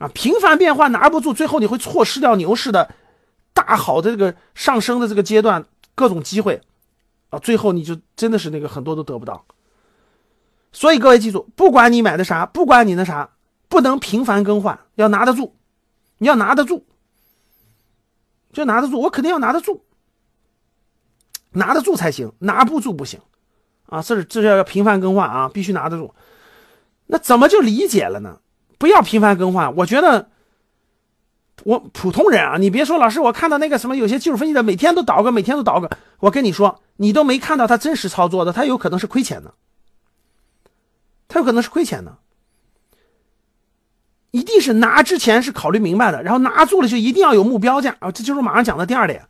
啊，频繁变化拿不住，最后你会错失掉牛市的大好的这个上升的这个阶段各种机会啊，最后你就真的是那个很多都得不到。所以各位记住，不管你买的啥，不管你那啥，不能频繁更换，要拿得住，你要拿得住，就拿得住，我肯定要拿得住，拿得住才行，拿不住不行啊，这是这是要频繁更换啊，必须拿得住。那怎么就理解了呢？不要频繁更换。我觉得，我普通人啊，你别说老师，我看到那个什么有些技术分析的每天都倒个，每天都倒个，我跟你说，你都没看到他真实操作的，他有可能是亏钱的，他有可能是亏钱的。一定是拿之前是考虑明白的，然后拿住了就一定要有目标价啊，这就是马上讲的第二点，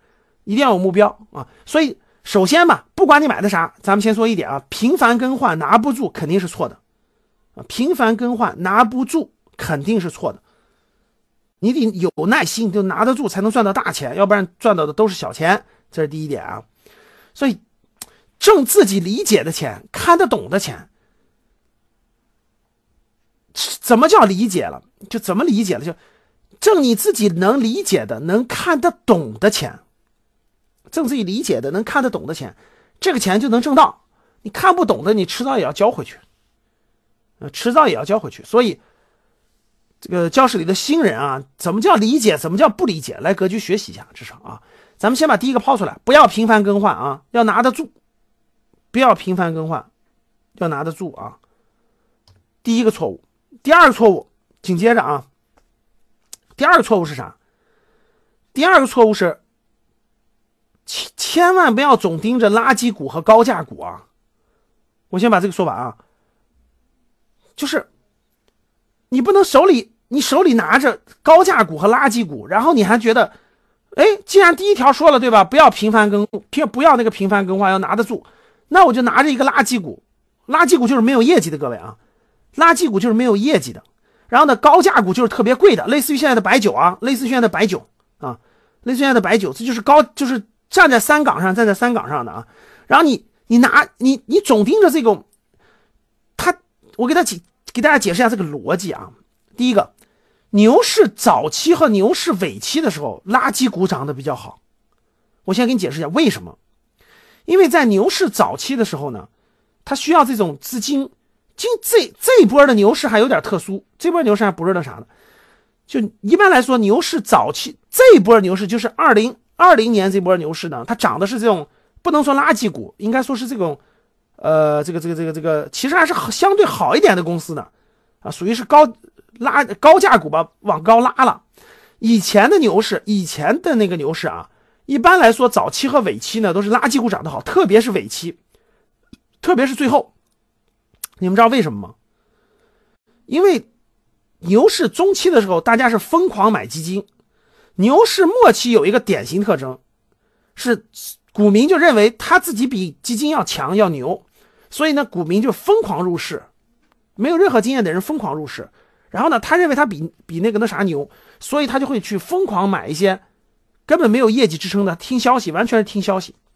一定要有目标啊。所以首先吧，不管你买的啥，咱们先说一点啊，频繁更换拿不住肯定是错的啊。频繁更换拿不住肯定是错的，你得有耐心，就拿得住才能赚到大钱，要不然赚到的都是小钱。这是第一点啊。所以挣自己理解的钱，看得懂的钱，怎么叫理解了？就怎么理解了？就挣你自己能理解的、能看得懂的钱，挣自己理解的、能看得懂的钱，这个钱就能挣到。你看不懂的，你迟早也要交回去。呃，迟早也要交回去，所以这个教室里的新人啊，怎么叫理解？怎么叫不理解？来格局学习一下，至少啊，咱们先把第一个抛出来，不要频繁更换啊，要拿得住，不要频繁更换，要拿得住啊。第一个错误，第二个错误紧接着啊，第二个错误是啥？第二个错误是千千万不要总盯着垃圾股和高价股啊。我先把这个说完啊。就是，你不能手里你手里拿着高价股和垃圾股，然后你还觉得，哎，既然第一条说了对吧，不要频繁更，频不要那个频繁更换，要拿得住，那我就拿着一个垃圾股，垃圾股就是没有业绩的，各位啊，垃圾股就是没有业绩的。然后呢，高价股就是特别贵的，类似于现在的白酒啊，类似于现在的白酒啊，类似于现在的白酒，这就是高，就是站在三岗上，站在三岗上的啊。然后你你拿你你总盯着这种，他我给他解。给大家解释一下这个逻辑啊。第一个，牛市早期和牛市尾期的时候，垃圾股涨得比较好。我先给你解释一下为什么。因为在牛市早期的时候呢，它需要这种资金。今这这波的牛市还有点特殊，这波牛市还不是那啥的。就一般来说，牛市早期这一波牛市就是二零二零年这波牛市呢，它涨的是这种不能说垃圾股，应该说是这种。呃，这个这个这个这个，其实还是相对好一点的公司呢，啊，属于是高拉高价股吧，往高拉了。以前的牛市，以前的那个牛市啊，一般来说早期和尾期呢都是垃圾股涨得好，特别是尾期，特别是最后。你们知道为什么吗？因为牛市中期的时候，大家是疯狂买基金；牛市末期有一个典型特征，是股民就认为他自己比基金要强要牛。所以呢，股民就疯狂入市，没有任何经验的人疯狂入市。然后呢，他认为他比比那个那啥牛，所以他就会去疯狂买一些根本没有业绩支撑的，听消息，完全是听消息